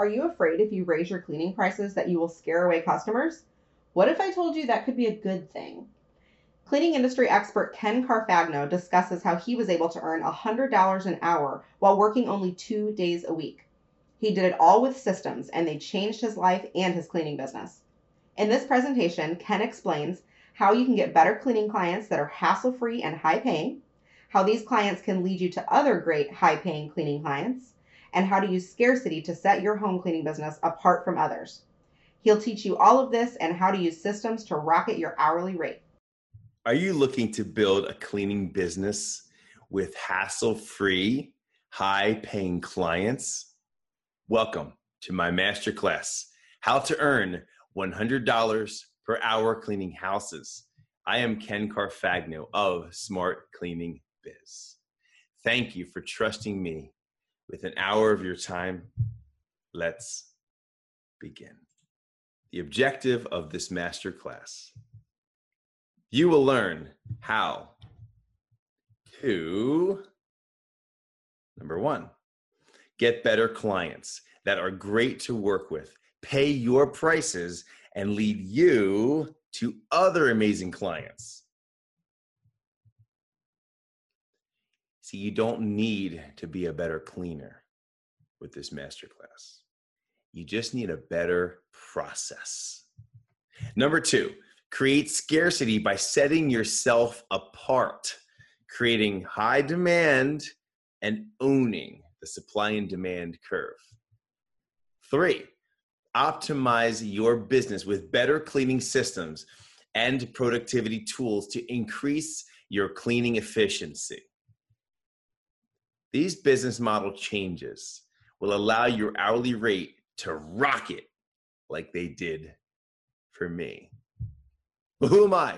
Are you afraid if you raise your cleaning prices that you will scare away customers? What if I told you that could be a good thing? Cleaning industry expert Ken Carfagno discusses how he was able to earn $100 an hour while working only two days a week. He did it all with systems, and they changed his life and his cleaning business. In this presentation, Ken explains how you can get better cleaning clients that are hassle free and high paying, how these clients can lead you to other great high paying cleaning clients, and how to use scarcity to set your home cleaning business apart from others. He'll teach you all of this and how to use systems to rocket your hourly rate. Are you looking to build a cleaning business with hassle free, high paying clients? Welcome to my masterclass How to Earn $100 per Hour Cleaning Houses. I am Ken Carfagno of Smart Cleaning Biz. Thank you for trusting me with an hour of your time. Let's begin. The objective of this masterclass you will learn how to number one, get better clients that are great to work with, pay your prices, and lead you to other amazing clients. See, you don't need to be a better cleaner with this masterclass. You just need a better process. Number two, create scarcity by setting yourself apart, creating high demand and owning the supply and demand curve. Three, optimize your business with better cleaning systems and productivity tools to increase your cleaning efficiency. These business model changes will allow your hourly rate to rocket like they did for me. Who am I?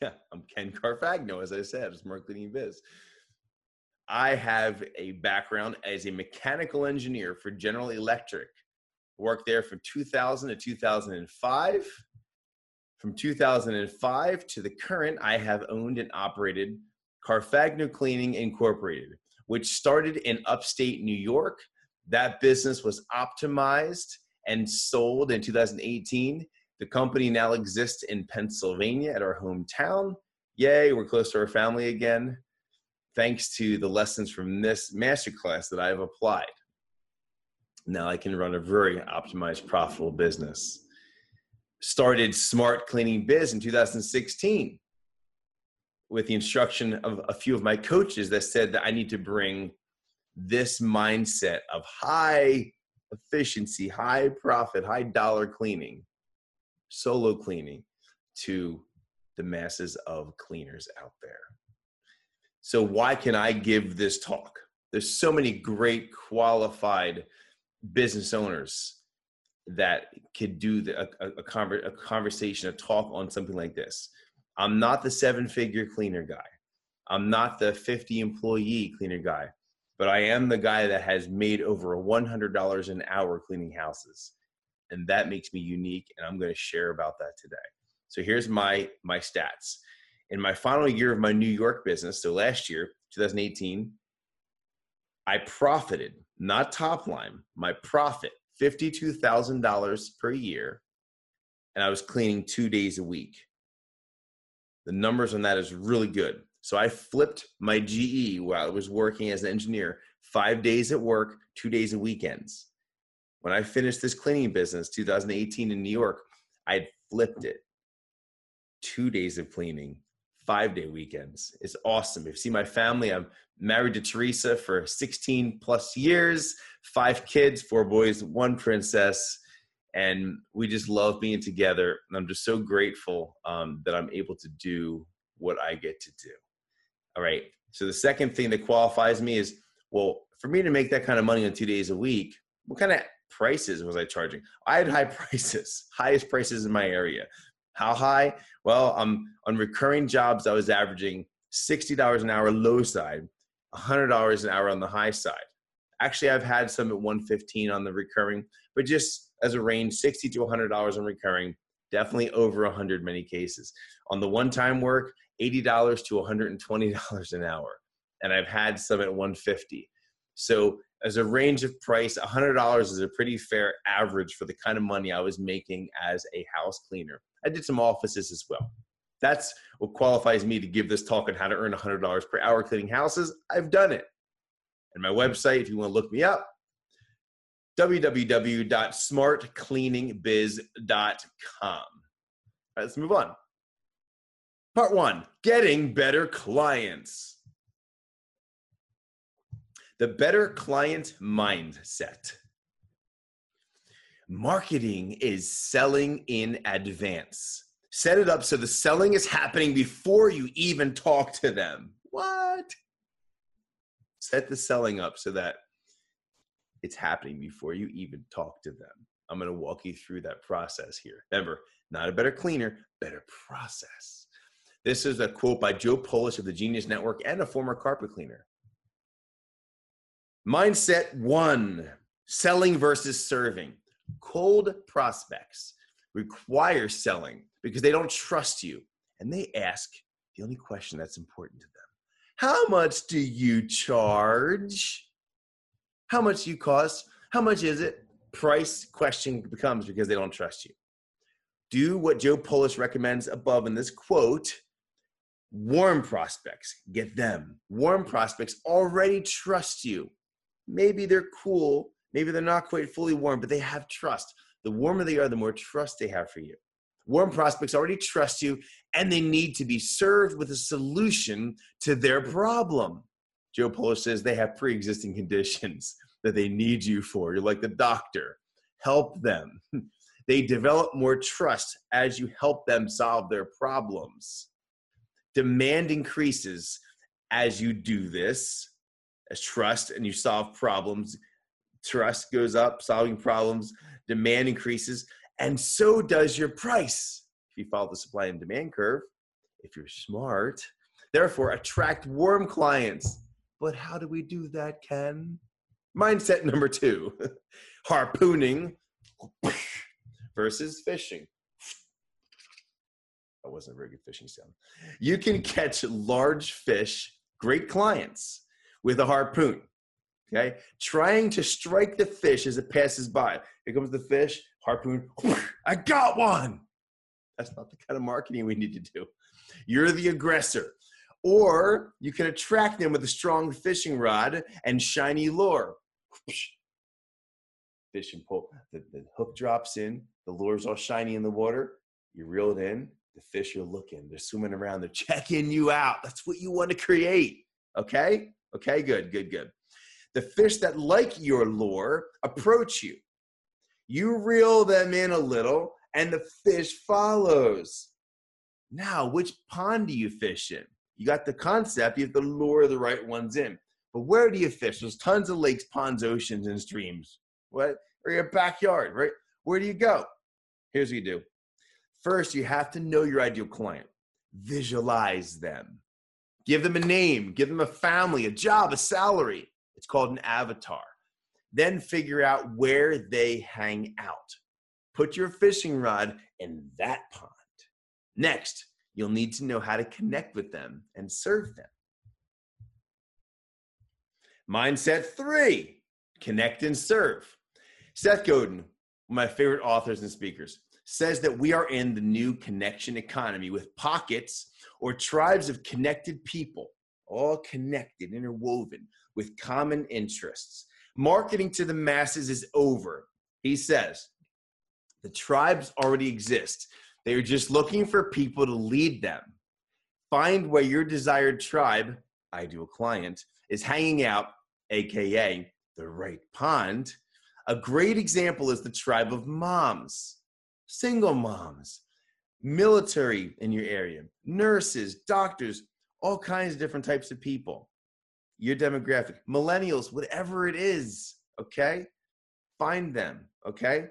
I'm Ken Carfagno, as I said, Smart Cleaning Biz. I have a background as a mechanical engineer for General Electric. Worked there from 2000 to 2005. From 2005 to the current, I have owned and operated Carfagno Cleaning Incorporated, which started in upstate New York. That business was optimized and sold in 2018. The company now exists in Pennsylvania at our hometown. Yay, we're close to our family again. Thanks to the lessons from this masterclass that I have applied. Now I can run a very optimized, profitable business. Started Smart Cleaning Biz in 2016 with the instruction of a few of my coaches that said that I need to bring this mindset of high efficiency, high profit, high dollar cleaning, solo cleaning to the masses of cleaners out there. So, why can I give this talk? There's so many great qualified business owners that could do the, a, a, conver- a conversation, a talk on something like this. I'm not the seven figure cleaner guy. I'm not the 50 employee cleaner guy, but I am the guy that has made over $100 an hour cleaning houses. And that makes me unique. And I'm going to share about that today. So here's my, my stats. In my final year of my New York business, so last year, 2018, I profited, not top line, my profit, $52,000 per year. And I was cleaning two days a week the numbers on that is really good. So I flipped my GE while I was working as an engineer, five days at work, two days at weekends. When I finished this cleaning business, 2018 in New York, I had flipped it. Two days of cleaning, five day weekends. It's awesome. If you see my family, I'm married to Teresa for 16 plus years, five kids, four boys, one princess and we just love being together. And I'm just so grateful um, that I'm able to do what I get to do. All right. So the second thing that qualifies me is well, for me to make that kind of money on two days a week, what kind of prices was I charging? I had high prices, highest prices in my area. How high? Well, I'm on recurring jobs. I was averaging sixty dollars an hour low side, hundred dollars an hour on the high side. Actually, I've had some at one fifteen on the recurring, but just as a range 60 to $100 in recurring, definitely over 100 many cases. On the one-time work, $80 to $120 an hour. And I've had some at 150. So, as a range of price, $100 is a pretty fair average for the kind of money I was making as a house cleaner. I did some offices as well. That's what qualifies me to give this talk on how to earn $100 per hour cleaning houses. I've done it. And my website, if you want to look me up, www.smartcleaningbiz.com. All right, let's move on. Part one getting better clients. The better client mindset. Marketing is selling in advance. Set it up so the selling is happening before you even talk to them. What? Set the selling up so that it's happening before you even talk to them. I'm going to walk you through that process here. Remember, not a better cleaner, better process. This is a quote by Joe Polish of the Genius Network and a former carpet cleaner. Mindset one selling versus serving. Cold prospects require selling because they don't trust you and they ask the only question that's important to them How much do you charge? How much you cost? How much is it? Price question becomes because they don't trust you. Do what Joe Polish recommends above in this quote warm prospects, get them. Warm prospects already trust you. Maybe they're cool, maybe they're not quite fully warm, but they have trust. The warmer they are, the more trust they have for you. Warm prospects already trust you and they need to be served with a solution to their problem. Joe Polish says they have pre existing conditions that they need you for. You're like the doctor. Help them. They develop more trust as you help them solve their problems. Demand increases as you do this, as trust and you solve problems. Trust goes up, solving problems, demand increases, and so does your price. If you follow the supply and demand curve, if you're smart, therefore attract warm clients. But how do we do that, Ken? Mindset number two harpooning versus fishing. That wasn't a very good fishing sound. You can catch large fish, great clients, with a harpoon. Okay, trying to strike the fish as it passes by. Here comes the fish, harpoon. I got one. That's not the kind of marketing we need to do. You're the aggressor. Or you can attract them with a strong fishing rod and shiny lure. Fishing pole. The, the hook drops in, the lure's all shiny in the water. You reel it in, the fish are looking, they're swimming around, they're checking you out. That's what you want to create. Okay? Okay, good, good, good. The fish that like your lure approach you. You reel them in a little, and the fish follows. Now, which pond do you fish in? You got the concept, you have to lure the right ones in. But where do you fish? There's tons of lakes, ponds, oceans, and streams. What? Or your backyard, right? Where do you go? Here's what you do. First, you have to know your ideal client. Visualize them. Give them a name, give them a family, a job, a salary. It's called an avatar. Then figure out where they hang out. Put your fishing rod in that pond. Next, you'll need to know how to connect with them and serve them. Mindset three connect and serve. Seth Godin, my favorite authors and speakers, says that we are in the new connection economy with pockets or tribes of connected people, all connected, interwoven with common interests. Marketing to the masses is over. He says the tribes already exist. They are just looking for people to lead them. Find where your desired tribe, ideal client, is hanging out, aka the right pond. A great example is the tribe of moms, single moms, military in your area, nurses, doctors, all kinds of different types of people. Your demographic, millennials, whatever it is, okay? Find them, okay?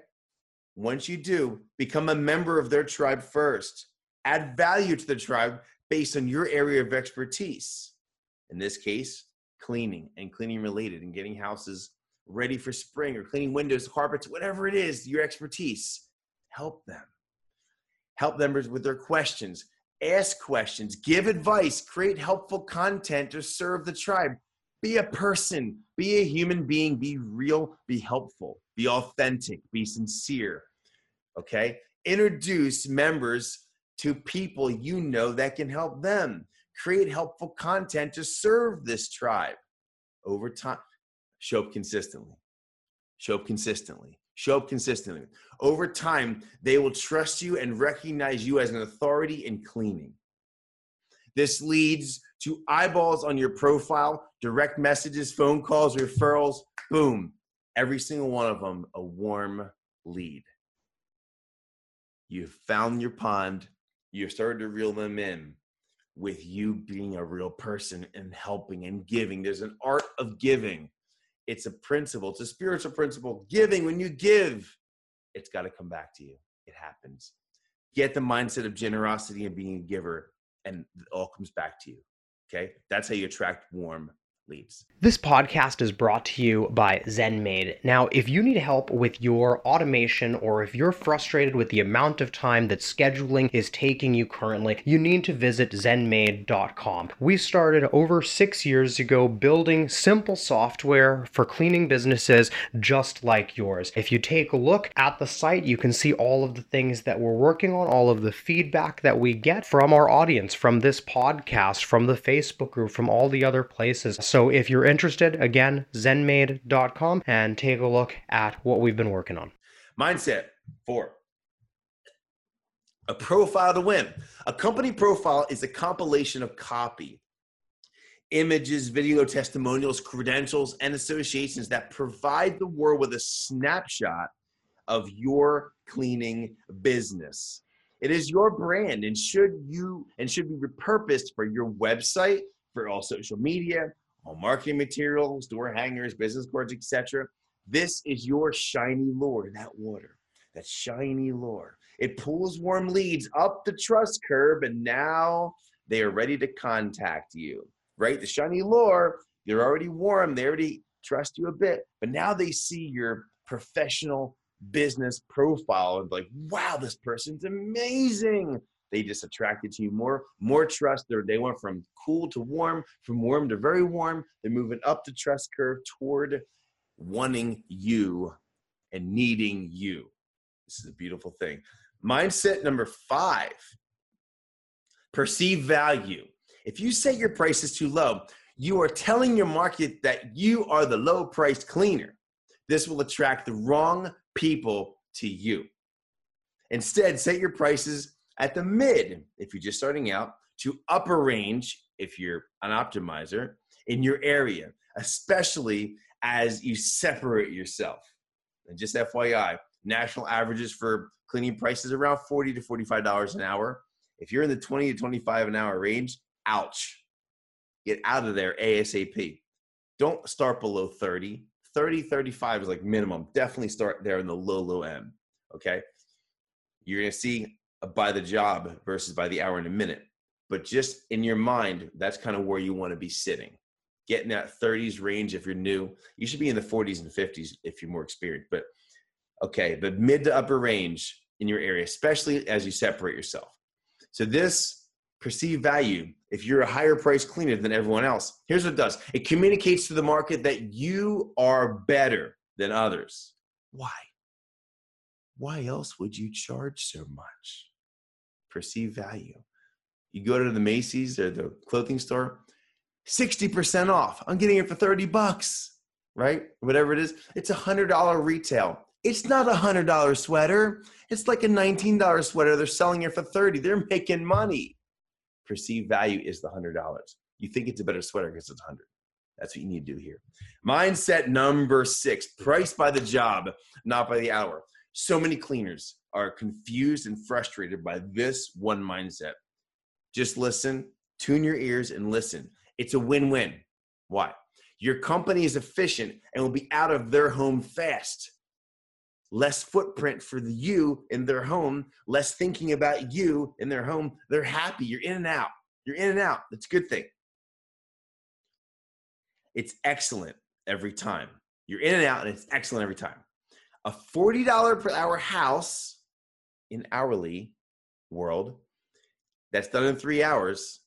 Once you do, become a member of their tribe first. Add value to the tribe based on your area of expertise. In this case, cleaning and cleaning related and getting houses ready for spring or cleaning windows, carpets, whatever it is, your expertise. Help them. Help them with their questions. Ask questions, give advice, create helpful content to serve the tribe. Be a person, be a human being, be real, be helpful, be authentic, be sincere. Okay? Introduce members to people you know that can help them. Create helpful content to serve this tribe over time. Show up consistently. Show up consistently. Show up consistently. Over time, they will trust you and recognize you as an authority in cleaning. This leads to eyeballs on your profile, direct messages, phone calls, referrals. Boom. Every single one of them a warm lead. You've found your pond. You've started to reel them in with you being a real person and helping and giving. There's an art of giving. It's a principle, it's a spiritual principle. Giving, when you give, it's got to come back to you. It happens. Get the mindset of generosity and being a giver, and it all comes back to you. Okay. That's how you attract warm leads. This podcast is brought to you by ZenMaid. Now, if you need help with your automation or if you're frustrated with the amount of time that scheduling is taking you currently, you need to visit zenmaid.com. We started over six years ago building simple software for cleaning businesses just like yours. If you take a look at the site, you can see all of the things that we're working on, all of the feedback that we get from our audience, from this podcast, from the Facebook group, from all the other places. So if you're interested, again, zenmaid.com and take a look at what we've been working on. Mindset four. A profile to win. A company profile is a compilation of copy, images, video testimonials, credentials, and associations that provide the world with a snapshot of your cleaning business. It is your brand and should you and should be repurposed for your website, for all social media, marketing materials, door hangers, business cards, etc. This is your shiny lure, in that water, that shiny lure. It pulls warm leads up the trust curve, and now they are ready to contact you, right? The shiny lure, they're already warm, they already trust you a bit, but now they see your professional business profile and like, wow, this person's amazing they just attracted to you more more trust. They they went from cool to warm from warm to very warm. They're moving up the trust curve toward wanting you and needing you. This is a beautiful thing. Mindset number five perceive value. If you set your prices too low you are telling your market that you are the low priced cleaner. This will attract the wrong people to you. Instead set your prices at the mid, if you're just starting out, to upper range, if you're an optimizer, in your area, especially as you separate yourself. And just FYI, national averages for cleaning prices around 40 to $45 an hour. If you're in the 20 to 25 an hour range, ouch. Get out of there ASAP. Don't start below 30. 30, 35 is like minimum. Definitely start there in the low, low end. Okay. You're going to see by the job versus by the hour and a minute. But just in your mind, that's kind of where you want to be sitting. Getting that 30s range if you're new. You should be in the 40s and 50s if you're more experienced. But okay, the mid to upper range in your area, especially as you separate yourself. So this perceived value, if you're a higher price cleaner than everyone else, here's what it does. It communicates to the market that you are better than others. Why? Why else would you charge so much? Perceived value. You go to the Macy's or the clothing store, 60% off. I'm getting it for 30 bucks, right? Whatever it is. It's a $100 retail. It's not a $100 sweater. It's like a $19 sweater. They're selling it for 30. They're making money. Perceived value is the $100. You think it's a better sweater because it's 100. That's what you need to do here. Mindset number six price by the job, not by the hour. So many cleaners are confused and frustrated by this one mindset. Just listen, tune your ears, and listen. It's a win win. Why? Your company is efficient and will be out of their home fast. Less footprint for you in their home, less thinking about you in their home. They're happy. You're in and out. You're in and out. That's a good thing. It's excellent every time. You're in and out, and it's excellent every time. A $40 per hour house in hourly world that's done in three hours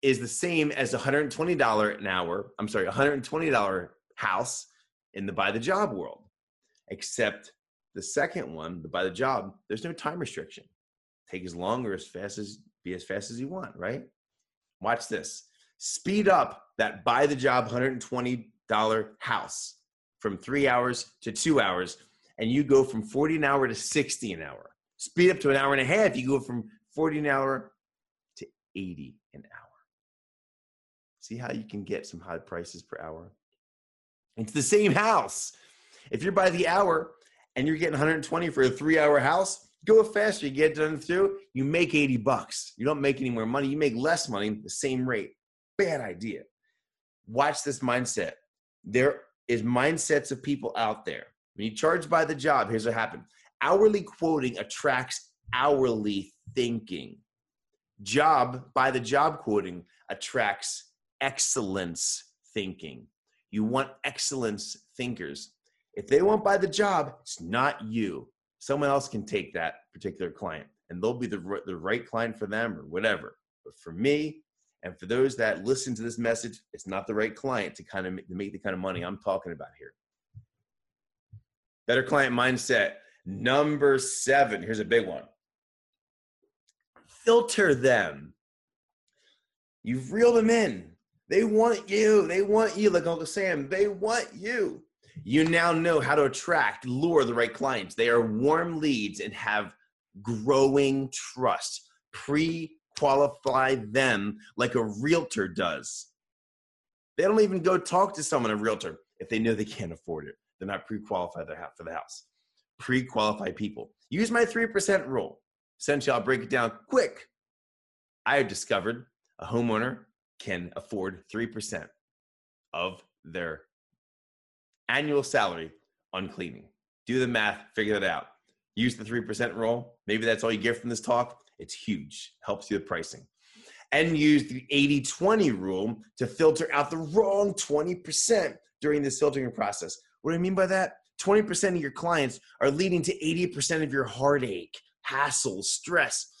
is the same as a $120 an hour, I'm sorry, $120 house in the by the job world. Except the second one, the by the job, there's no time restriction. Take as long or as fast as be as fast as you want, right? Watch this. Speed up that by the job $120 house from three hours to two hours, and you go from 40 an hour to 60 an hour. Speed up to an hour and a half, you go from 40 an hour to 80 an hour. See how you can get some high prices per hour? It's the same house. If you're by the hour and you're getting 120 for a three hour house, go faster. You get done through, you make 80 bucks. You don't make any more money. You make less money, the same rate. Bad idea. Watch this mindset. There is mindsets of people out there. When you charge by the job, here's what happened. Hourly quoting attracts hourly thinking. Job by the job quoting attracts excellence thinking. You want excellence thinkers. If they won't buy the job, it's not you. Someone else can take that particular client and they'll be the, the right client for them or whatever. But for me, and for those that listen to this message, it's not the right client to kind of to make the kind of money I'm talking about here. Better client mindset. Number seven. Here's a big one. Filter them. You've reeled them in. They want you. They want you, like Uncle Sam. They want you. You now know how to attract, lure the right clients. They are warm leads and have growing trust. Pre qualify them like a realtor does. They don't even go talk to someone, a realtor, if they know they can't afford it. They're not pre qualified for the house. Pre qualified people. Use my 3% rule. Essentially, I'll break it down quick. I have discovered a homeowner can afford 3% of their annual salary on cleaning. Do the math, figure that out. Use the 3% rule. Maybe that's all you get from this talk. It's huge, helps you with pricing. And use the 80 20 rule to filter out the wrong 20% during this filtering process. What do I mean by that? 20% of your clients are leading to 80% of your heartache, hassle, stress.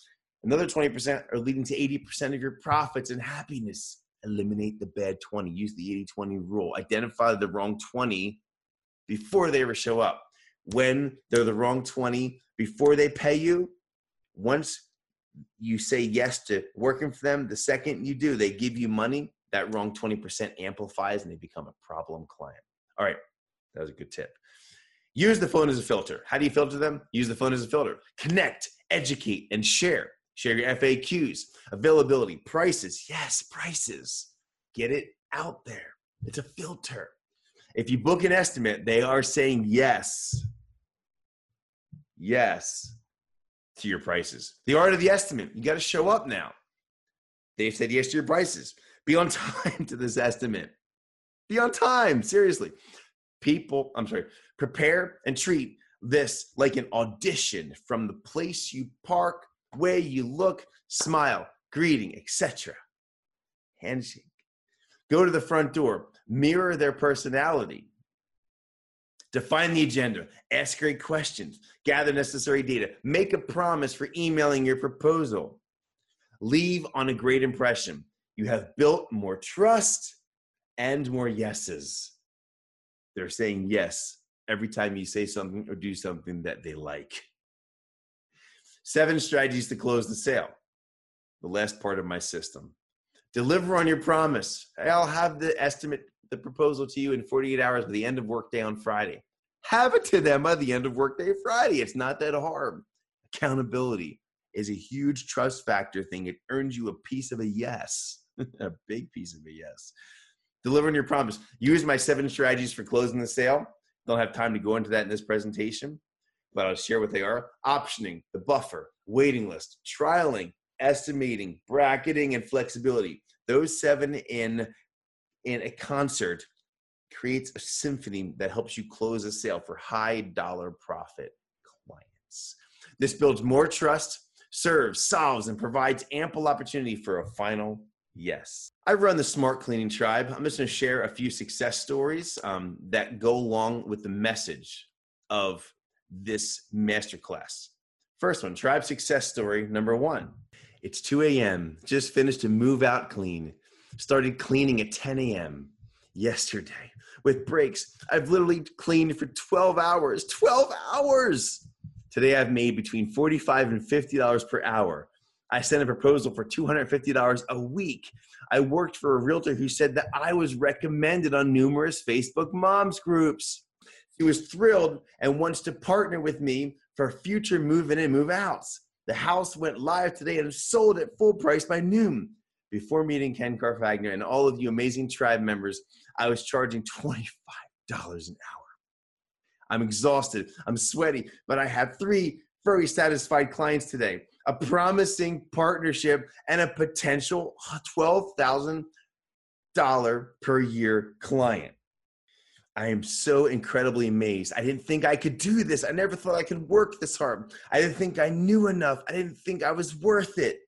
Another 20% are leading to 80% of your profits and happiness. Eliminate the bad 20. Use the 80 20 rule. Identify the wrong 20 before they ever show up. When they're the wrong 20, before they pay you, once you say yes to working for them, the second you do, they give you money, that wrong 20% amplifies and they become a problem client. All right, that was a good tip. Use the phone as a filter. How do you filter them? Use the phone as a filter. Connect, educate, and share. Share your FAQs, availability, prices. Yes, prices. Get it out there. It's a filter. If you book an estimate, they are saying yes. Yes to your prices. The art of the estimate. You got to show up now. They've said yes to your prices. Be on time to this estimate. Be on time. Seriously. People, I'm sorry, prepare and treat this like an audition from the place you park, way you look, smile, greeting, etc. Handshake. Go to the front door, mirror their personality. Define the agenda, ask great questions, gather necessary data, make a promise for emailing your proposal. Leave on a great impression. You have built more trust and more yeses. They're saying yes every time you say something or do something that they like. Seven strategies to close the sale. The last part of my system. Deliver on your promise. I'll have the estimate, the proposal to you in 48 hours by the end of workday on Friday. Have it to them by the end of workday Friday. It's not that hard. Accountability is a huge trust factor thing. It earns you a piece of a yes, a big piece of a yes. Deliver on your promise. Use my seven strategies for closing the sale. Don't have time to go into that in this presentation, but I'll share what they are. Optioning, the buffer, waiting list, trialing, estimating, bracketing, and flexibility. Those seven in in a concert creates a symphony that helps you close a sale for high dollar profit clients. This builds more trust, serves, solves, and provides ample opportunity for a final yes. I run the Smart Cleaning Tribe. I'm just going to share a few success stories um, that go along with the message of this masterclass. First one, Tribe success story number one. It's 2 a.m. Just finished a move out clean. Started cleaning at 10 a.m. yesterday with breaks. I've literally cleaned for 12 hours. 12 hours! Today I've made between 45 and $50 per hour. I sent a proposal for $250 a week. I worked for a realtor who said that I was recommended on numerous Facebook moms groups. He was thrilled and wants to partner with me for future move in and move outs. The house went live today and sold at full price by noon. Before meeting Ken Carfagno and all of you amazing tribe members, I was charging $25 an hour. I'm exhausted, I'm sweaty, but I have three very satisfied clients today, a promising partnership, and a potential $12,000 per year client. I am so incredibly amazed. I didn't think I could do this. I never thought I could work this hard. I didn't think I knew enough. I didn't think I was worth it.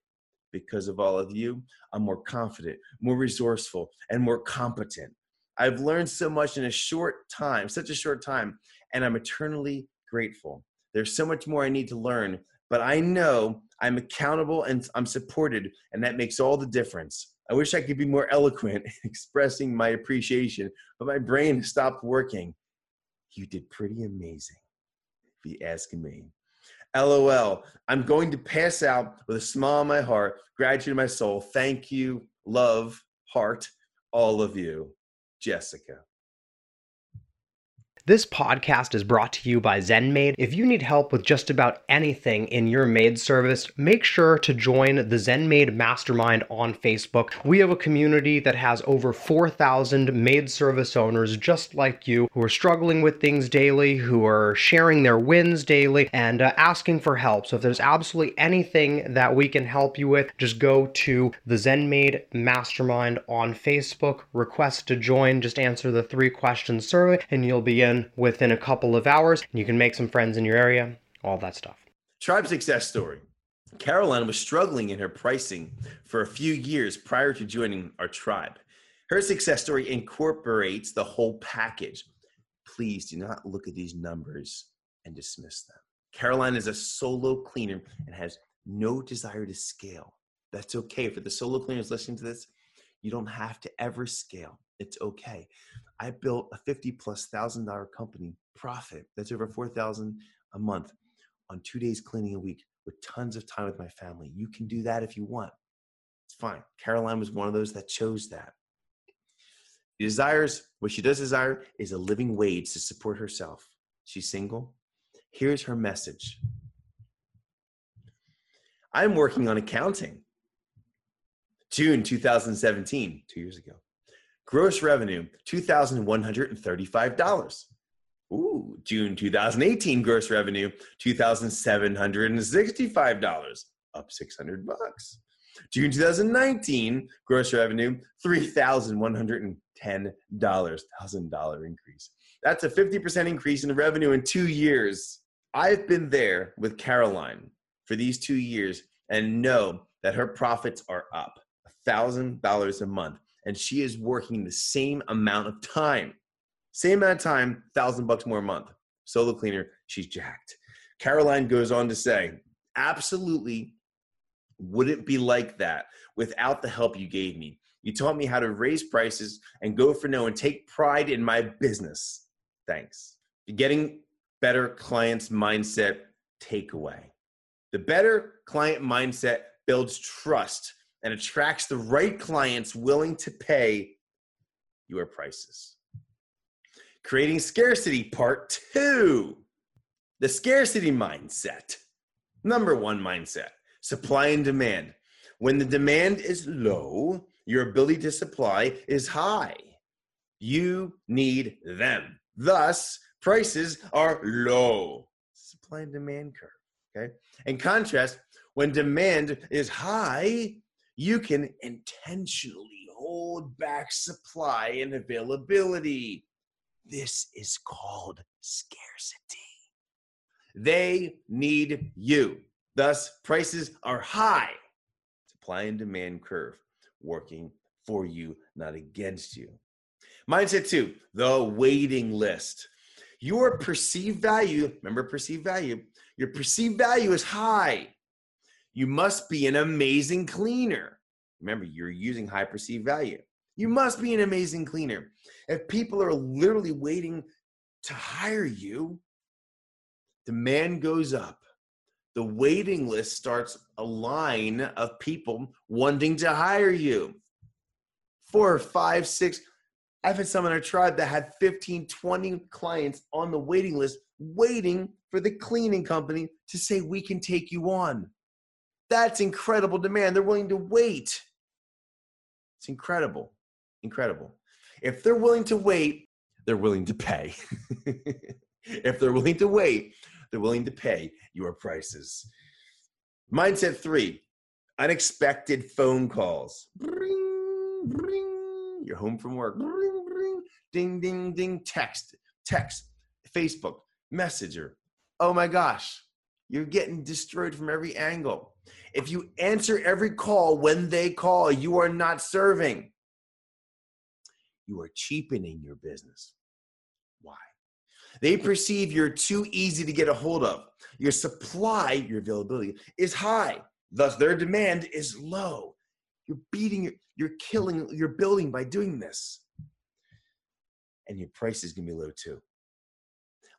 Because of all of you, I'm more confident, more resourceful, and more competent. I've learned so much in a short time, such a short time, and I'm eternally grateful. There's so much more I need to learn, but I know I'm accountable and I'm supported, and that makes all the difference. I wish I could be more eloquent expressing my appreciation, but my brain stopped working. You did pretty amazing, if you ask me. LOL. I'm going to pass out with a smile on my heart, gratitude in my soul. Thank you, love, heart, all of you. Jessica. This podcast is brought to you by ZenMaid. If you need help with just about anything in your maid service, make sure to join the ZenMaid Mastermind on Facebook. We have a community that has over 4,000 maid service owners just like you who are struggling with things daily, who are sharing their wins daily, and uh, asking for help. So if there's absolutely anything that we can help you with, just go to the ZenMaid Mastermind on Facebook, request to join, just answer the three questions survey, and you'll be in within a couple of hours. You can make some friends in your area, all that stuff. Tribe success story. Caroline was struggling in her pricing for a few years prior to joining our tribe. Her success story incorporates the whole package. Please do not look at these numbers and dismiss them. Caroline is a solo cleaner and has no desire to scale. That's okay. For the solo cleaners listening to this, you don't have to ever scale. It's okay. I built a 50 plus thousand dollar company profit that's over 4,000 a month on two days cleaning a week with tons of time with my family. You can do that if you want. It's fine. Caroline was one of those that chose that. She desires, what she does desire is a living wage to support herself. She's single. Here's her message I'm working on accounting. June 2017, two years ago. Gross revenue, $2,135. Ooh, June 2018 gross revenue, $2,765, up 600 bucks. June 2019 gross revenue, $3,110, $1,000 increase. That's a 50% increase in revenue in two years. I've been there with Caroline for these two years and know that her profits are up $1,000 a month and she is working the same amount of time. Same amount of time, thousand bucks more a month. Solo cleaner, she's jacked. Caroline goes on to say, absolutely wouldn't be like that without the help you gave me. You taught me how to raise prices and go for no and take pride in my business. Thanks. Getting better clients mindset takeaway. The better client mindset builds trust and attracts the right clients willing to pay your prices. Creating scarcity, part two. The scarcity mindset. Number one mindset supply and demand. When the demand is low, your ability to supply is high. You need them. Thus, prices are low. Supply and demand curve. Okay. In contrast, when demand is high, you can intentionally hold back supply and availability. This is called scarcity. They need you. Thus, prices are high. Supply and demand curve working for you, not against you. Mindset two, the waiting list. Your perceived value, remember perceived value, your perceived value is high. You must be an amazing cleaner. Remember, you're using high perceived value. You mm. must be an amazing cleaner. If people are literally waiting to hire you, demand goes up. The waiting list starts a line of people wanting to hire you. Four, five, six. I've had someone in our tribe that had 15, 20 clients on the waiting list waiting for the cleaning company to say, we can take you on. That's incredible demand. They're willing to wait. It's incredible. Incredible. If they're willing to wait, they're willing to pay. if they're willing to wait, they're willing to pay your prices. Mindset three unexpected phone calls. Bring, bring. You're home from work. Bring, bring. Ding, ding, ding. Text, text, Facebook, Messenger. Oh my gosh, you're getting destroyed from every angle. If you answer every call when they call, you are not serving. You are cheapening your business. Why? They perceive you're too easy to get a hold of. Your supply, your availability is high. Thus, their demand is low. You're beating, you're killing your building by doing this. And your price is going to be low too.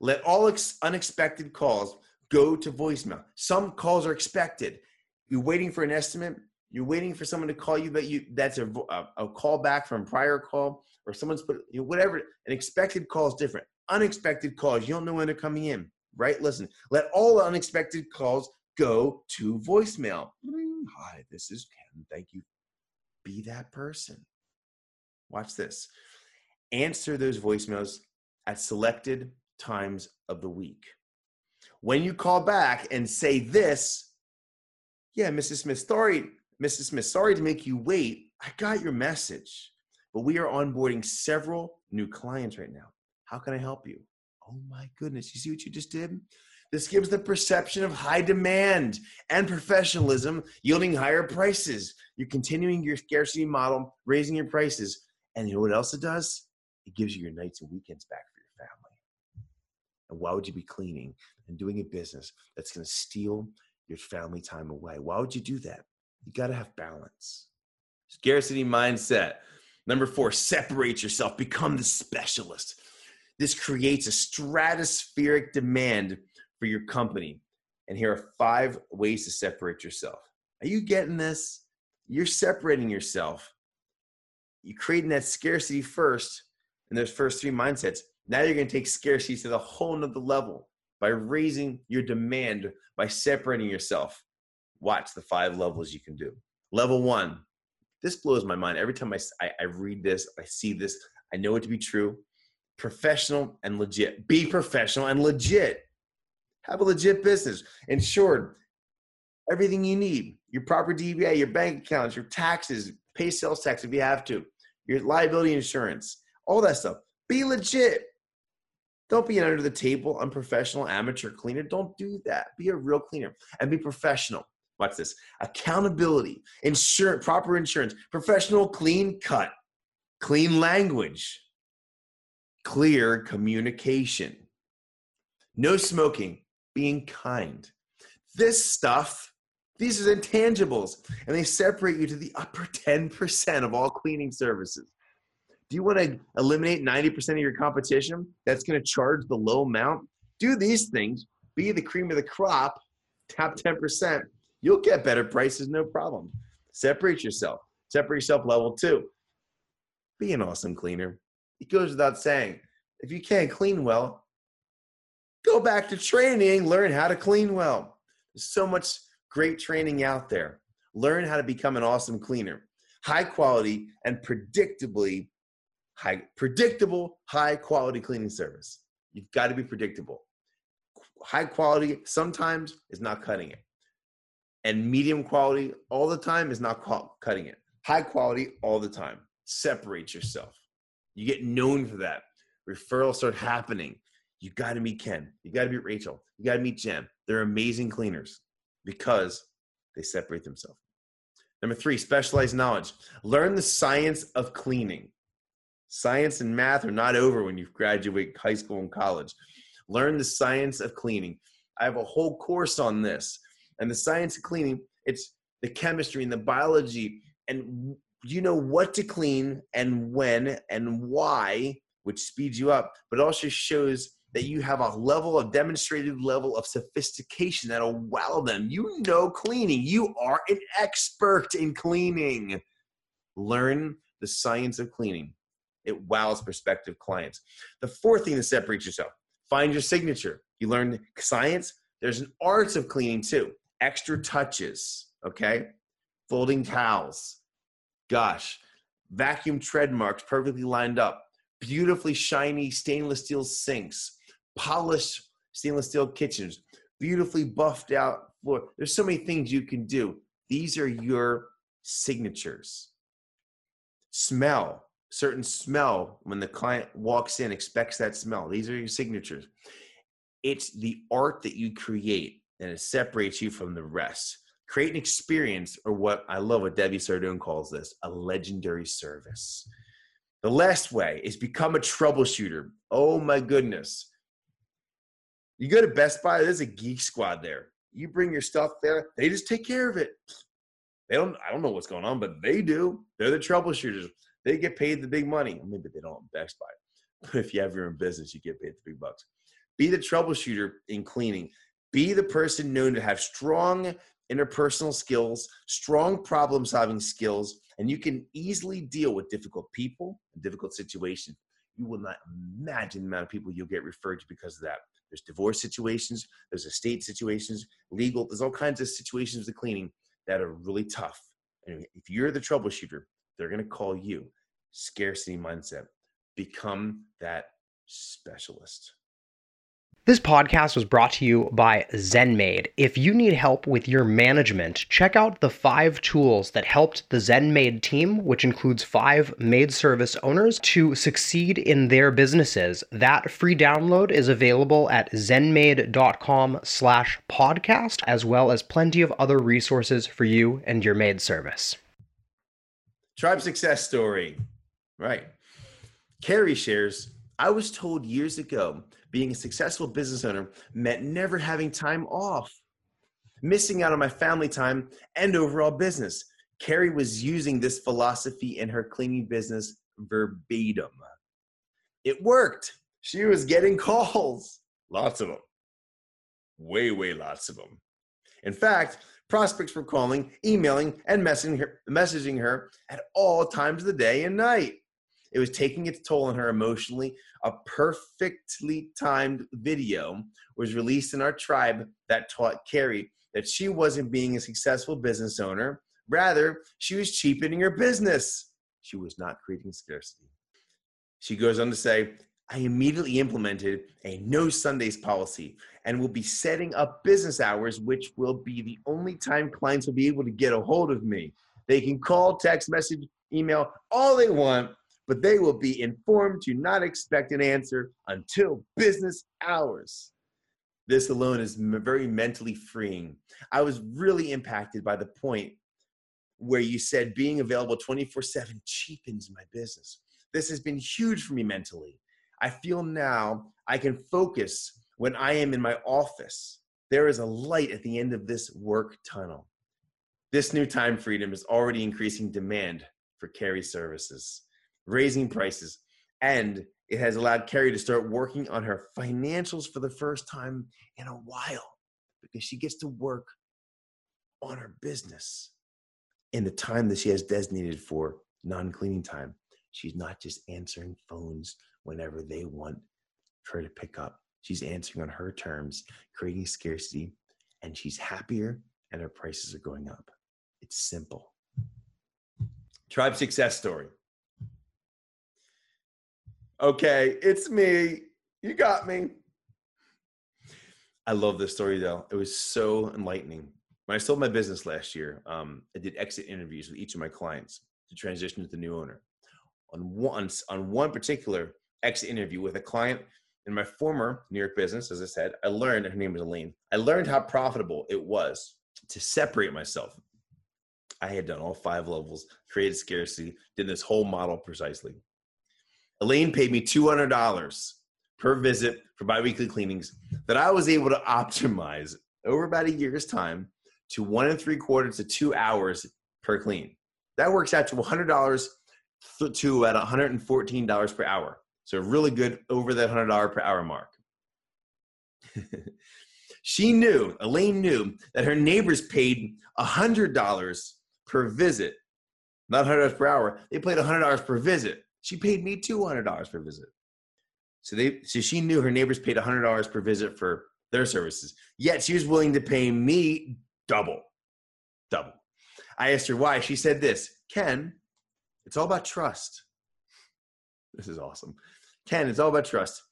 Let all ex- unexpected calls go to voicemail. Some calls are expected. You're waiting for an estimate. You're waiting for someone to call you, but you that's a, a, a call back from prior call or someone's put you know, whatever. An expected call is different. Unexpected calls, you don't know when they're coming in, right? Listen, let all unexpected calls go to voicemail. Mm, hi, this is Ken. Thank you. Be that person. Watch this. Answer those voicemails at selected times of the week. When you call back and say this, yeah, Mrs. Smith, sorry, Mrs. Smith, sorry to make you wait. I got your message, but we are onboarding several new clients right now. How can I help you? Oh my goodness, you see what you just did? This gives the perception of high demand and professionalism, yielding higher prices. You're continuing your scarcity model, raising your prices. And you know what else it does? It gives you your nights and weekends back for your family. And why would you be cleaning and doing a business that's going to steal your family time away? Why would you do that? You got to have balance. Scarcity mindset. Number four, separate yourself, become the specialist. This creates a stratospheric demand for your company. And here are five ways to separate yourself. Are you getting this? You're separating yourself. You're creating that scarcity first in those first three mindsets. Now you're going to take scarcity to the whole nother level by raising your demand by separating yourself. Watch the five levels you can do. Level one, this blows my mind. Every time I, I, I read this, I see this, I know it to be true. Professional and legit. Be professional and legit. Have a legit business. Insured. Everything you need. Your proper DBA, your bank accounts, your taxes, pay sales tax if you have to, your liability insurance, all that stuff. Be legit. Don't be an under the table, unprofessional, amateur cleaner. Don't do that. Be a real cleaner and be professional. Watch this. Accountability, insurance, proper insurance, professional, clean cut, clean language, clear communication, no smoking, being kind. This stuff, these are intangibles, and they separate you to the upper 10% of all cleaning services. Do you want to eliminate 90% of your competition that's going to charge the low amount? Do these things, be the cream of the crop, top 10%, You'll get better prices, no problem. Separate yourself. Separate yourself level two. Be an awesome cleaner. It goes without saying. If you can't clean well, go back to training, learn how to clean well. There's so much great training out there. Learn how to become an awesome cleaner. High quality and predictably high predictable high quality cleaning service. You've got to be predictable. High quality sometimes is not cutting it and medium quality all the time is not cutting it. High quality all the time. Separate yourself. You get known for that. Referrals start happening. You got to meet Ken. You got to meet Rachel. You got to meet Jen. They're amazing cleaners because they separate themselves. Number three, specialized knowledge. Learn the science of cleaning. Science and math are not over when you graduate high school and college. Learn the science of cleaning. I have a whole course on this and the science of cleaning it's the chemistry and the biology and you know what to clean and when and why, which speeds you up, but also shows that you have a level of demonstrated level of sophistication that'll wow them. You know cleaning. You are an expert in cleaning. Learn the science of cleaning. It wows prospective clients. The fourth thing that separates yourself, find your signature. You learn science. There's an art of cleaning too. Extra touches, okay? Folding towels. Gosh, vacuum tread marks perfectly lined up. Beautifully shiny stainless steel sinks polished stainless steel kitchens, beautifully buffed out floor. There's so many things you can do. These are your signatures. Smell, certain smell when the client walks in, expects that smell. These are your signatures. It's the art that you create and it separates you from the rest. Create an experience, or what I love what Debbie Sardone calls this a legendary service. The last way is become a troubleshooter. Oh my goodness. You go to Best Buy, there's a geek squad there. You bring your stuff there, they just take care of it. They don't, I don't know what's going on, but they do. They're the troubleshooters. They get paid the big money. Maybe they don't Best Buy. But if you have your own business, you get paid the big bucks. Be the troubleshooter in cleaning. Be the person known to have strong interpersonal skills, strong problem solving skills, and you can easily deal with difficult people and difficult situations. You will not imagine the amount of people you'll get referred to because of that. There's divorce situations, there's estate situations, legal, there's all kinds of situations with cleaning that are really tough. And if you're the troubleshooter, they're going to call you. Scarcity mindset. Become that specialist. This podcast was brought to you by ZenMaid. If you need help with your management, check out the five tools that helped the ZenMaid team, which includes five maid service owners, to succeed in their businesses. That free download is available at zenmaid.com slash podcast, as well as plenty of other resources for you and your maid service. Tribe success story. Right. Carrie shares, I was told years ago being a successful business owner meant never having time off, missing out on my family time and overall business. Carrie was using this philosophy in her cleaning business verbatim. It worked. She was getting calls, lots of them, way, way lots of them. In fact, prospects were calling, emailing, and messaging her, messaging her at all times of the day and night. It was taking its toll on her emotionally. A perfectly timed video was released in our tribe that taught Carrie that she wasn't being a successful business owner. Rather, she was cheapening her business. She was not creating scarcity. She goes on to say, I immediately implemented a no Sundays policy and will be setting up business hours, which will be the only time clients will be able to get a hold of me. They can call, text, message, email, all they want, but they will be informed to not expect an answer until business hours. This alone is very mentally freeing. I was really impacted by the point where you said being available 24 7 cheapens my business. This has been huge for me mentally. I feel now I can focus when I am in my office. There is a light at the end of this work tunnel. This new time freedom is already increasing demand for Carrie services raising prices, and it has allowed Carrie to start working on her financials for the first time in a while because she gets to work on her business in the time that she has designated for non cleaning time. She's not just answering phones whenever they want her to pick up. She's answering on her terms, creating scarcity, and she's happier and her prices are going up. It's simple. Tribe success story. Okay, it's me. You got me. I love this story though. It was so enlightening. When I sold my business last year, um, I did exit interviews with each of my clients to transition to the new owner. On once, on one particular exit interview with a client in my former New York business, as I said, I learned, her name was Elaine, I learned how profitable it was to separate myself. I had done all five levels, created scarcity, did this whole model precisely. Elaine paid me $200 per visit for biweekly cleanings that I was able to optimize over about a year's time to one and three quarters to two hours per clean. That works out to $100 to at $114 per hour. So really good over that $100 per hour mark. she knew, Elaine knew, that her neighbors paid $100 per visit. Not $100 per hour. They paid $100 per visit. She paid me $200 per visit. So they so she knew her neighbors paid $100 per visit for their services. Yet she was willing to pay me double. Double. I asked her why. She said this, "Ken, it's all about trust." This is awesome. Ken, it's all about trust.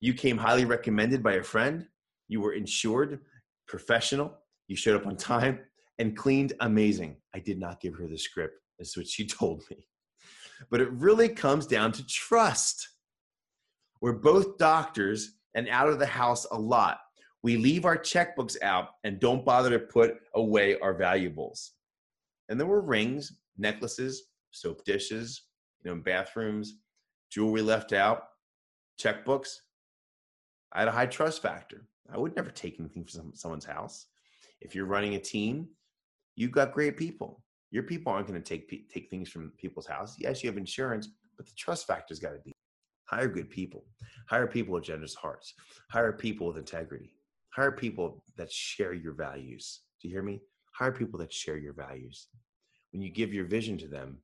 You came highly recommended by a friend. You were insured, professional. You showed up on time and cleaned amazing. I did not give her the script. That's what she told me. But it really comes down to trust. We're both doctors and out of the house a lot. We leave our checkbooks out and don't bother to put away our valuables. And there were rings, necklaces, soap dishes, you know, bathrooms, jewelry left out, checkbooks. I had a high trust factor. I would never take anything from someone's house. If you're running a team, you've got great people. Your people aren't going to take take things from people's house. Yes, you have insurance, but the trust factor's got to be. Hire good people. Hire people with generous hearts. Hire people with integrity. Hire people that share your values. Do you hear me? Hire people that share your values. When you give your vision to them,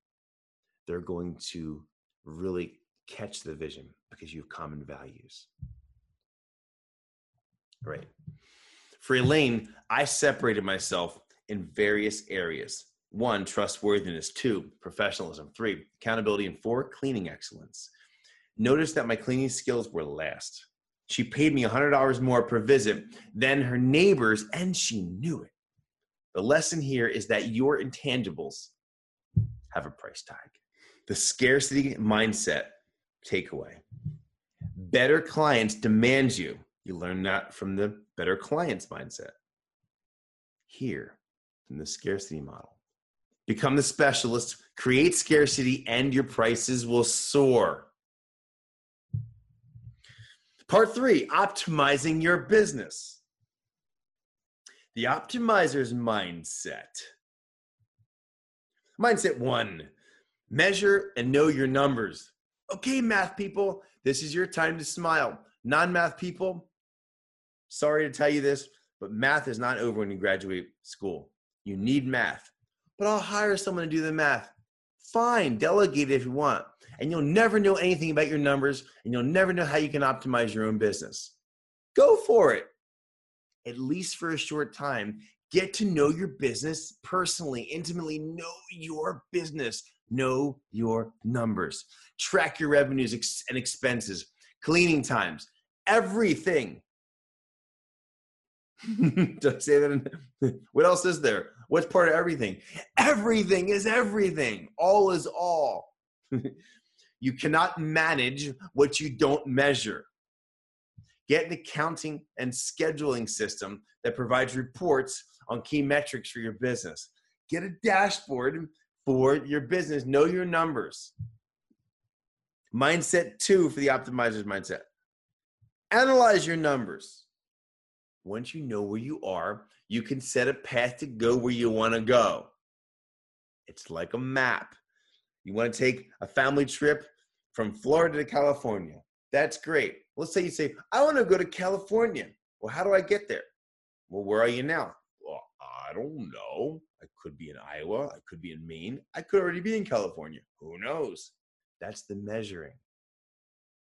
they're going to really catch the vision because you have common values. Right. For Elaine, I separated myself in various areas. One, trustworthiness. Two, professionalism. Three, accountability. And four, cleaning excellence. Notice that my cleaning skills were last. She paid me $100 more per visit than her neighbors, and she knew it. The lesson here is that your intangibles have a price tag. The scarcity mindset takeaway. Better clients demand you. You learn that from the better clients mindset. Here, in the scarcity model. Become the specialist, create scarcity, and your prices will soar. Part three optimizing your business. The optimizer's mindset. Mindset one measure and know your numbers. Okay, math people, this is your time to smile. Non math people, sorry to tell you this, but math is not over when you graduate school. You need math, but I'll hire someone to do the math. Fine, delegate it if you want and you'll never know anything about your numbers and you'll never know how you can optimize your own business. Go for it, at least for a short time. Get to know your business personally, intimately know your business, know your numbers, track your revenues and expenses, cleaning times, everything. I say that? what else is there? What's part of everything? Everything is everything. All is all. You cannot manage what you don't measure. Get an accounting and scheduling system that provides reports on key metrics for your business. Get a dashboard for your business. Know your numbers. Mindset two for the optimizer's mindset. Analyze your numbers. Once you know where you are, you can set a path to go where you want to go. It's like a map. You want to take a family trip from Florida to California. That's great. Let's say you say, I want to go to California. Well, how do I get there? Well, where are you now? I don't know. I could be in Iowa. I could be in Maine. I could already be in California. Who knows? That's the measuring.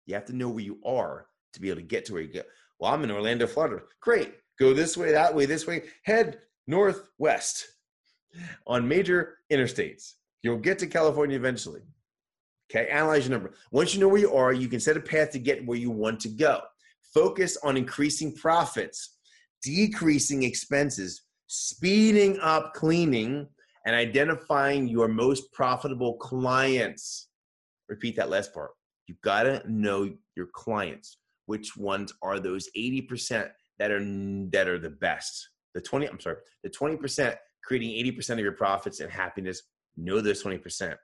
You have to know where you are to be able to get to where you go. Well, I'm in Orlando, Florida. Great. Go this way, that way, this way. Head northwest on major interstates. You'll get to California eventually. Okay, analyze your number. Once you know where you are, you can set a path to get where you want to go. Focus on increasing profits, decreasing expenses, speeding up cleaning, and identifying your most profitable clients. Repeat that last part. You gotta know your clients. Which ones are those 80% that are that are the best? The 20, I'm sorry, the 20% creating 80% of your profits and happiness. Know those 20%.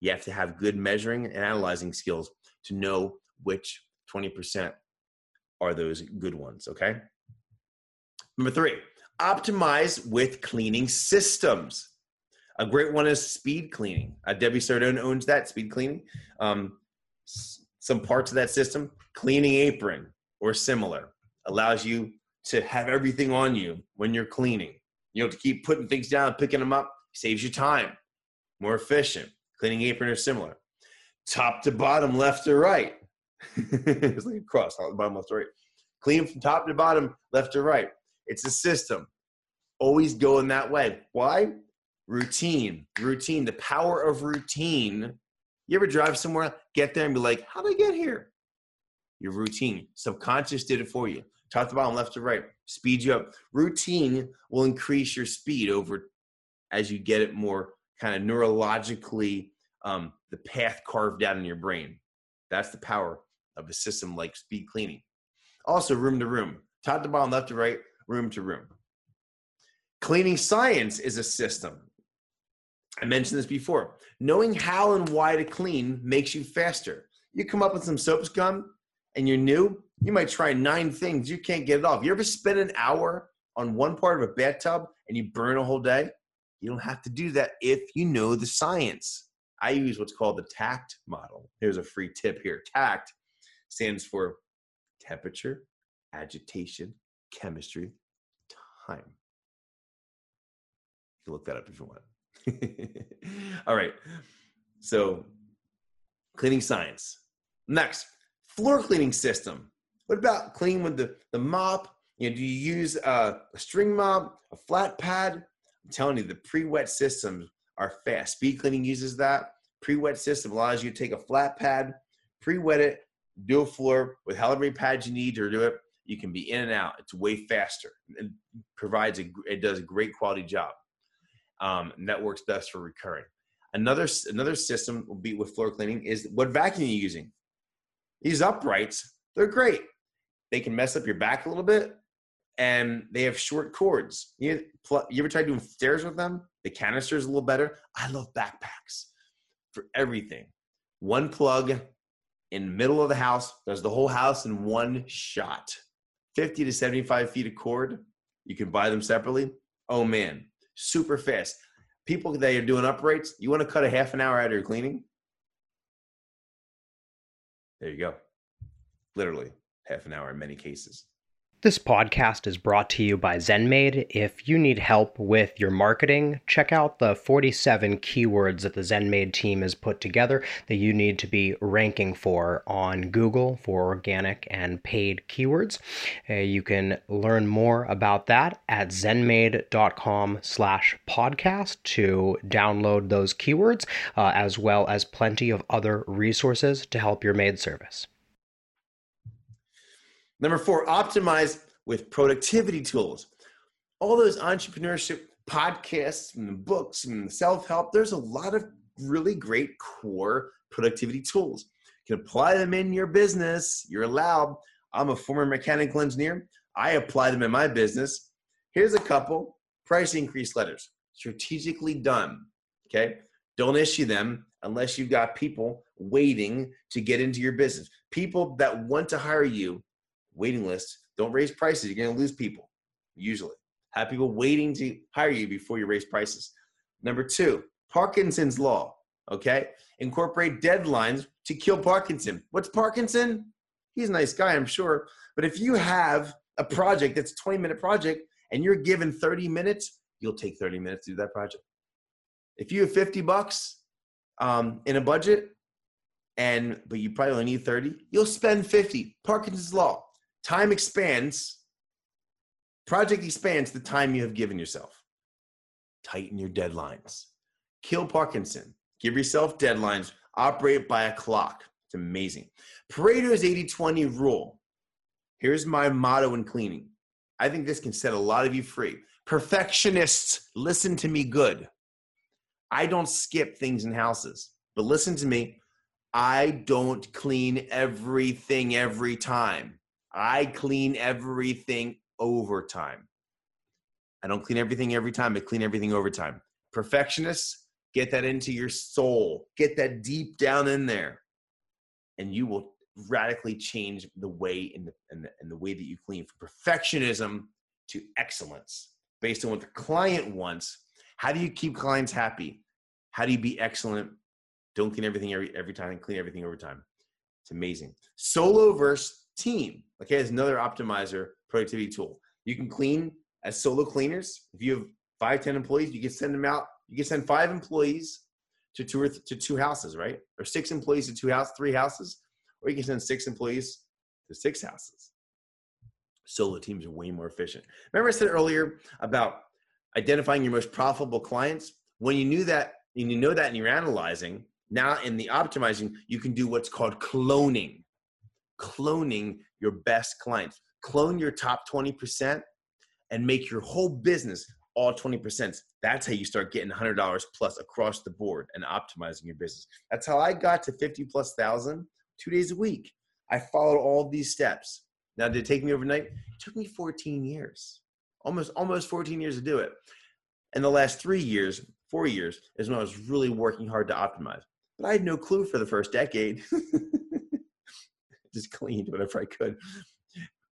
You have to have good measuring and analyzing skills to know which 20% are those good ones, okay? Number three, optimize with cleaning systems. A great one is speed cleaning. Uh, Debbie Sardone owns that speed cleaning. Um, s- some parts of that system, cleaning apron or similar, allows you to have everything on you when you're cleaning. You have to keep putting things down, picking them up, saves you time, more efficient. Cleaning apron or similar. Top to bottom, left to right. it's like a cross, bottom, left to right. Clean from top to bottom, left to right. It's a system. Always going that way. Why? Routine. Routine. The power of routine. You ever drive somewhere, get there, and be like, how did I get here? Your routine. Subconscious did it for you. Top to bottom, left to right. Speed you up. Routine will increase your speed over as you get it more kind of neurologically, um, the path carved out in your brain. That's the power of a system like speed cleaning. Also, room to room, top to bottom, left to right, room to room. Cleaning science is a system. I mentioned this before. Knowing how and why to clean makes you faster. You come up with some soap scum and you're new, you might try nine things, you can't get it off. You ever spend an hour on one part of a bathtub and you burn a whole day? You don't have to do that if you know the science. I use what's called the TACT model. Here's a free tip here. TACT stands for temperature, agitation, chemistry, time. You can look that up if you want. All right. So, cleaning science. Next, floor cleaning system. What about cleaning with the, the mop? You know, do you use a, a string mop, a flat pad? I'm telling you, the pre-wet systems are fast. Speed cleaning uses that. Pre-wet system allows you to take a flat pad, pre-wet it, do a floor with however many pads you need to do it. You can be in and out. It's way faster. It provides a it does a great quality job. Um, that works best for recurring. Another another system will be with floor cleaning is what vacuum are you using? These uprights, they're great. They can mess up your back a little bit, and they have short cords. You, you ever tried doing stairs with them? The canister is a little better. I love backpacks for everything. One plug in the middle of the house does the whole house in one shot. 50 to 75 feet of cord. You can buy them separately. Oh man, super fast. People that are doing uprights, you want to cut a half an hour out of your cleaning? There you go. Literally half an hour in many cases. This podcast is brought to you by ZenMaid. If you need help with your marketing, check out the 47 keywords that the ZenMaid team has put together that you need to be ranking for on Google for organic and paid keywords. Uh, you can learn more about that at zenmaid.com slash podcast to download those keywords, uh, as well as plenty of other resources to help your maid service. Number four, optimize with productivity tools. All those entrepreneurship podcasts and books and self help, there's a lot of really great core productivity tools. You can apply them in your business. You're allowed. I'm a former mechanical engineer. I apply them in my business. Here's a couple price increase letters, strategically done. Okay. Don't issue them unless you've got people waiting to get into your business. People that want to hire you waiting list. Don't raise prices. You're going to lose people, usually. Have people waiting to hire you before you raise prices. Number two, Parkinson's law. Okay. Incorporate deadlines to kill Parkinson. What's Parkinson? He's a nice guy, I'm sure. But if you have a project that's a 20 minute project and you're given 30 minutes, you'll take 30 minutes to do that project. If you have 50 bucks um, in a budget, and but you probably only need 30, you'll spend 50. Parkinson's law time expands, project expands the time you have given yourself. Tighten your deadlines. Kill Parkinson. Give yourself deadlines. Operate by a clock. It's amazing. Pareto's 80 20 rule. Here's my motto in cleaning. I think this can set a lot of you free. Perfectionists, listen to me good. I don't skip things in houses, but listen to me. I don't clean everything every time. I clean everything over time. I don't clean everything every time, I clean everything over time. Perfectionists, get that into your soul, get that deep down in there, and you will radically change the way in the, in the, in the way that you clean from perfectionism to excellence based on what the client wants. How do you keep clients happy? How do you be excellent? Don't clean everything every, every time, clean everything over time. It's amazing. Solo versus team. Okay, is another optimizer productivity tool. You can clean as solo cleaners. If you have five, ten employees, you can send them out. You can send five employees to two or th- to two houses, right? Or six employees to two houses, three houses, or you can send six employees to six houses. Solo teams are way more efficient. Remember I said earlier about identifying your most profitable clients? When you knew that and you know that and you're analyzing, now in the optimizing, you can do what's called cloning. Cloning your best clients. Clone your top 20% and make your whole business all 20%. That's how you start getting $100 plus across the board and optimizing your business. That's how I got to 50 plus thousand two days a week. I followed all these steps. Now, did it take me overnight? It took me 14 years, almost almost 14 years to do it. And the last three years, four years, is when I was really working hard to optimize. But I had no clue for the first decade. Just cleaned whatever I could.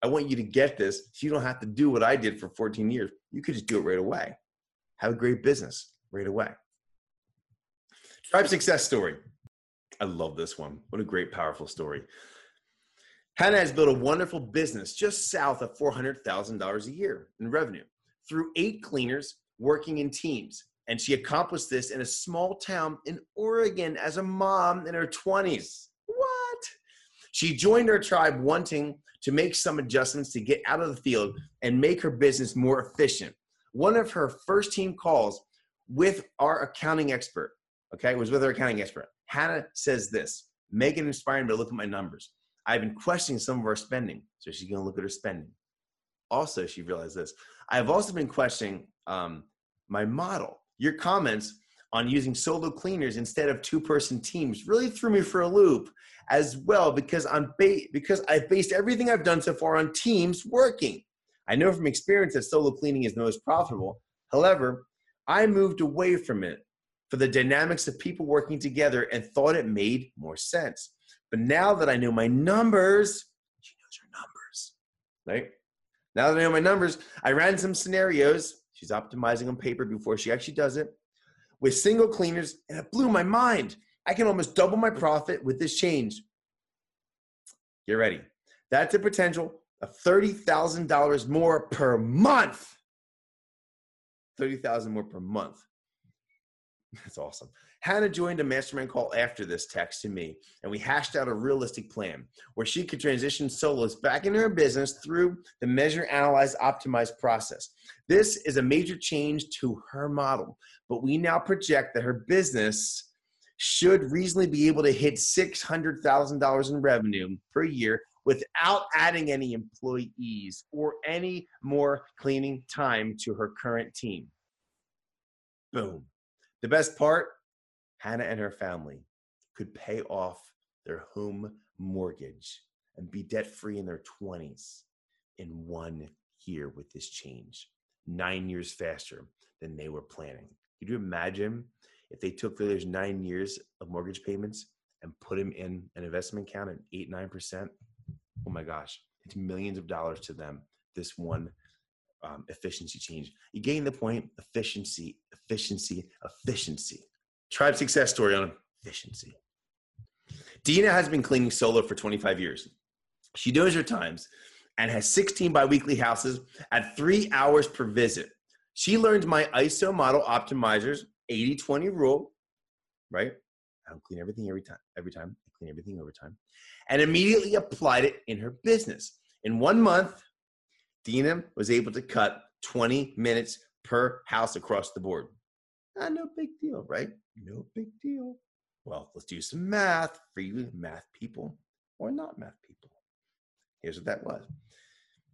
I want you to get this so you don't have to do what I did for 14 years. You could just do it right away. Have a great business right away. Tribe success story. I love this one. What a great, powerful story. Hannah has built a wonderful business just south of $400,000 a year in revenue through eight cleaners working in teams. And she accomplished this in a small town in Oregon as a mom in her 20s. She joined our tribe wanting to make some adjustments to get out of the field and make her business more efficient. One of her first team calls with our accounting expert, okay, was with our accounting expert. Hannah says this Megan inspired me to look at my numbers. I've been questioning some of our spending. So she's going to look at her spending. Also, she realized this. I've also been questioning um, my model. Your comments on using solo cleaners instead of two-person teams really threw me for a loop as well because I'm ba- because I've based everything I've done so far on teams working. I know from experience that solo cleaning is the most profitable. However, I moved away from it for the dynamics of people working together and thought it made more sense. But now that I know my numbers, she knows her numbers, right? Now that I know my numbers, I ran some scenarios. She's optimizing on paper before she actually does it with single cleaners, and it blew my mind. I can almost double my mm. profit with this change. Get ready. That's a potential of $30,000 more per month. 30,000 more per month. That's awesome. Hannah joined a mastermind call after this text to me, and we hashed out a realistic plan where she could transition solos back into her business through the measure, analyze, optimize process. This is a major change to her model, but we now project that her business should reasonably be able to hit $600,000 in revenue per year without adding any employees or any more cleaning time to her current team. Boom. The best part Hannah and her family could pay off their home mortgage and be debt free in their 20s in one year with this change, nine years faster than they were planning. Could you imagine if they took those nine years of mortgage payments and put them in an investment account at eight, 9%? Oh my gosh, it's millions of dollars to them. This one um, efficiency change. You gain the point efficiency, efficiency, efficiency. Tribe success story on efficiency. Dina has been cleaning solo for 25 years. She knows her times and has 16 biweekly houses at three hours per visit. She learned my ISO model optimizers 80 20 rule, right? I don't clean everything every time, every time. I clean everything over time. And immediately applied it in her business. In one month, Dina was able to cut 20 minutes per house across the board. Ah, no big deal, right? No big deal. Well, let's do some math for you math people or not math people. Here's what that was.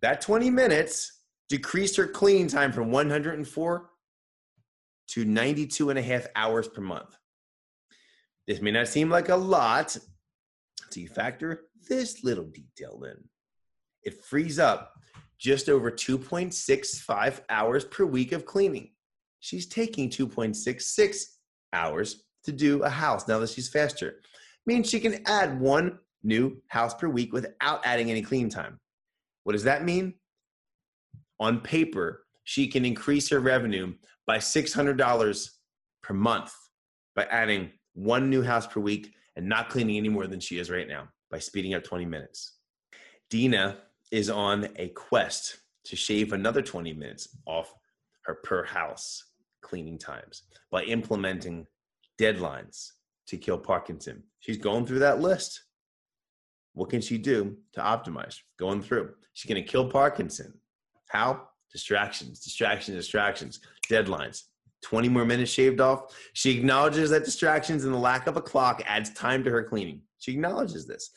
That 20 minutes decreased her cleaning time from 104 to 92 and a half hours per month. This may not seem like a lot until you factor this little detail in. It frees up just over 2.65 hours per week of cleaning. She's taking 2.66 hours to do a house now that she's faster. Means she can add one new house per week without adding any clean time. What does that mean? On paper, she can increase her revenue by $600 per month by adding one new house per week and not cleaning any more than she is right now by speeding up 20 minutes. Dina is on a quest to shave another 20 minutes off her per house cleaning times by implementing deadlines to kill Parkinson. She's going through that list. What can she do to optimize? Going through. She's going to kill Parkinson. How? Distractions, distractions, distractions, deadlines. 20 more minutes shaved off. She acknowledges that distractions and the lack of a clock adds time to her cleaning. She acknowledges this.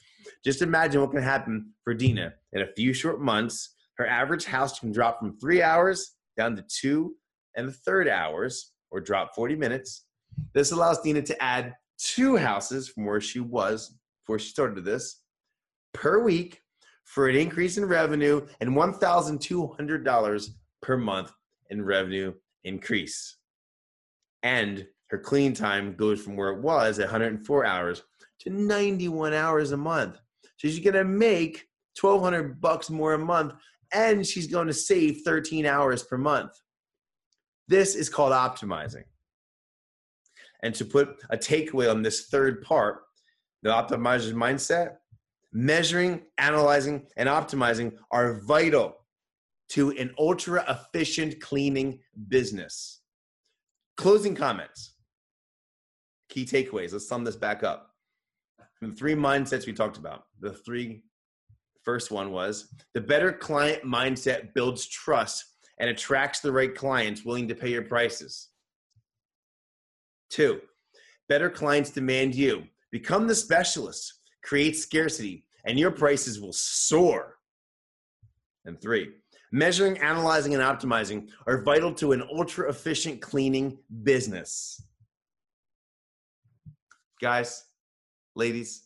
Just imagine what can happen for Dina in a few short months. Her average house can drop from three hours down to two and the third hours, or drop 40 minutes. This allows Dina to add two houses from where she was before she started this per week for an increase in revenue and $1,200 per month in revenue increase. And her clean time goes from where it was at 104 hours to 91 hours a month. So she's going to make 1200 bucks more a month and she's going to save 13 hours per month. This is called optimizing. And to put a takeaway on this third part, the optimizer's mindset, measuring, analyzing, and optimizing are vital to an ultra efficient cleaning business. Closing comments. Key takeaways. Let's sum this back up. The three mindsets we talked about. The three first one was the better client mindset builds trust and attracts the right clients willing to pay your prices. Two, better clients demand you. Become the specialist, create scarcity, and your prices will soar. And three, measuring, analyzing, and optimizing are vital to an ultra efficient cleaning business. Guys, ladies,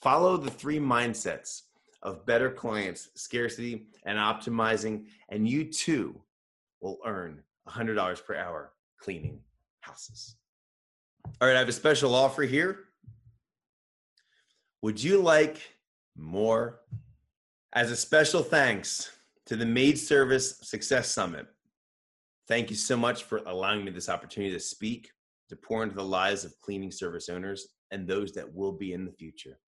follow the three mindsets of better clients, scarcity, and optimizing, and you too will earn $100 per hour cleaning houses. All right, I have a special offer here. Would you like more? As a special thanks to the Maid Service Success Summit, thank you so much for allowing me this opportunity to speak, to pour into the lives of cleaning service owners and those that will be in the future.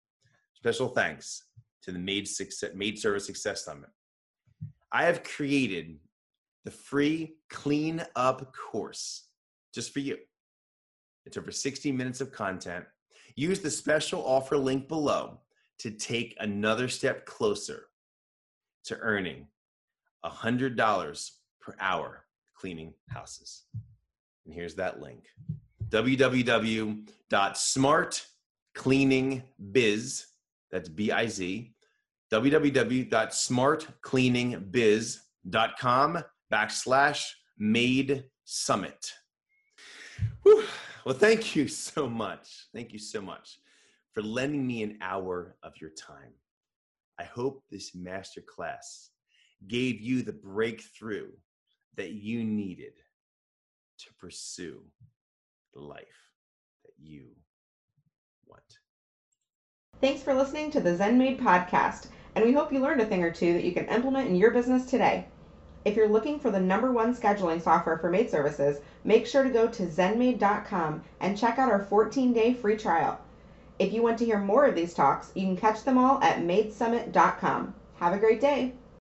Special thanks to the Maid, Success, Maid Service Success Summit. I have created the free clean up course just for you. It's over 60 minutes of content. Use the special offer link below to take another step closer to earning $100 per hour cleaning houses. And here's that link www.smartcleaningbiz, that's B I Z, www.smartcleaningbiz.com backslash maid summit. Whew. Well, thank you so much. Thank you so much for lending me an hour of your time. I hope this masterclass gave you the breakthrough that you needed to pursue the life that you want. Thanks for listening to the Zen Maid podcast, and we hope you learned a thing or two that you can implement in your business today. If you're looking for the number one scheduling software for maid services, make sure to go to zenmaid.com and check out our 14 day free trial. If you want to hear more of these talks, you can catch them all at maidsummit.com. Have a great day.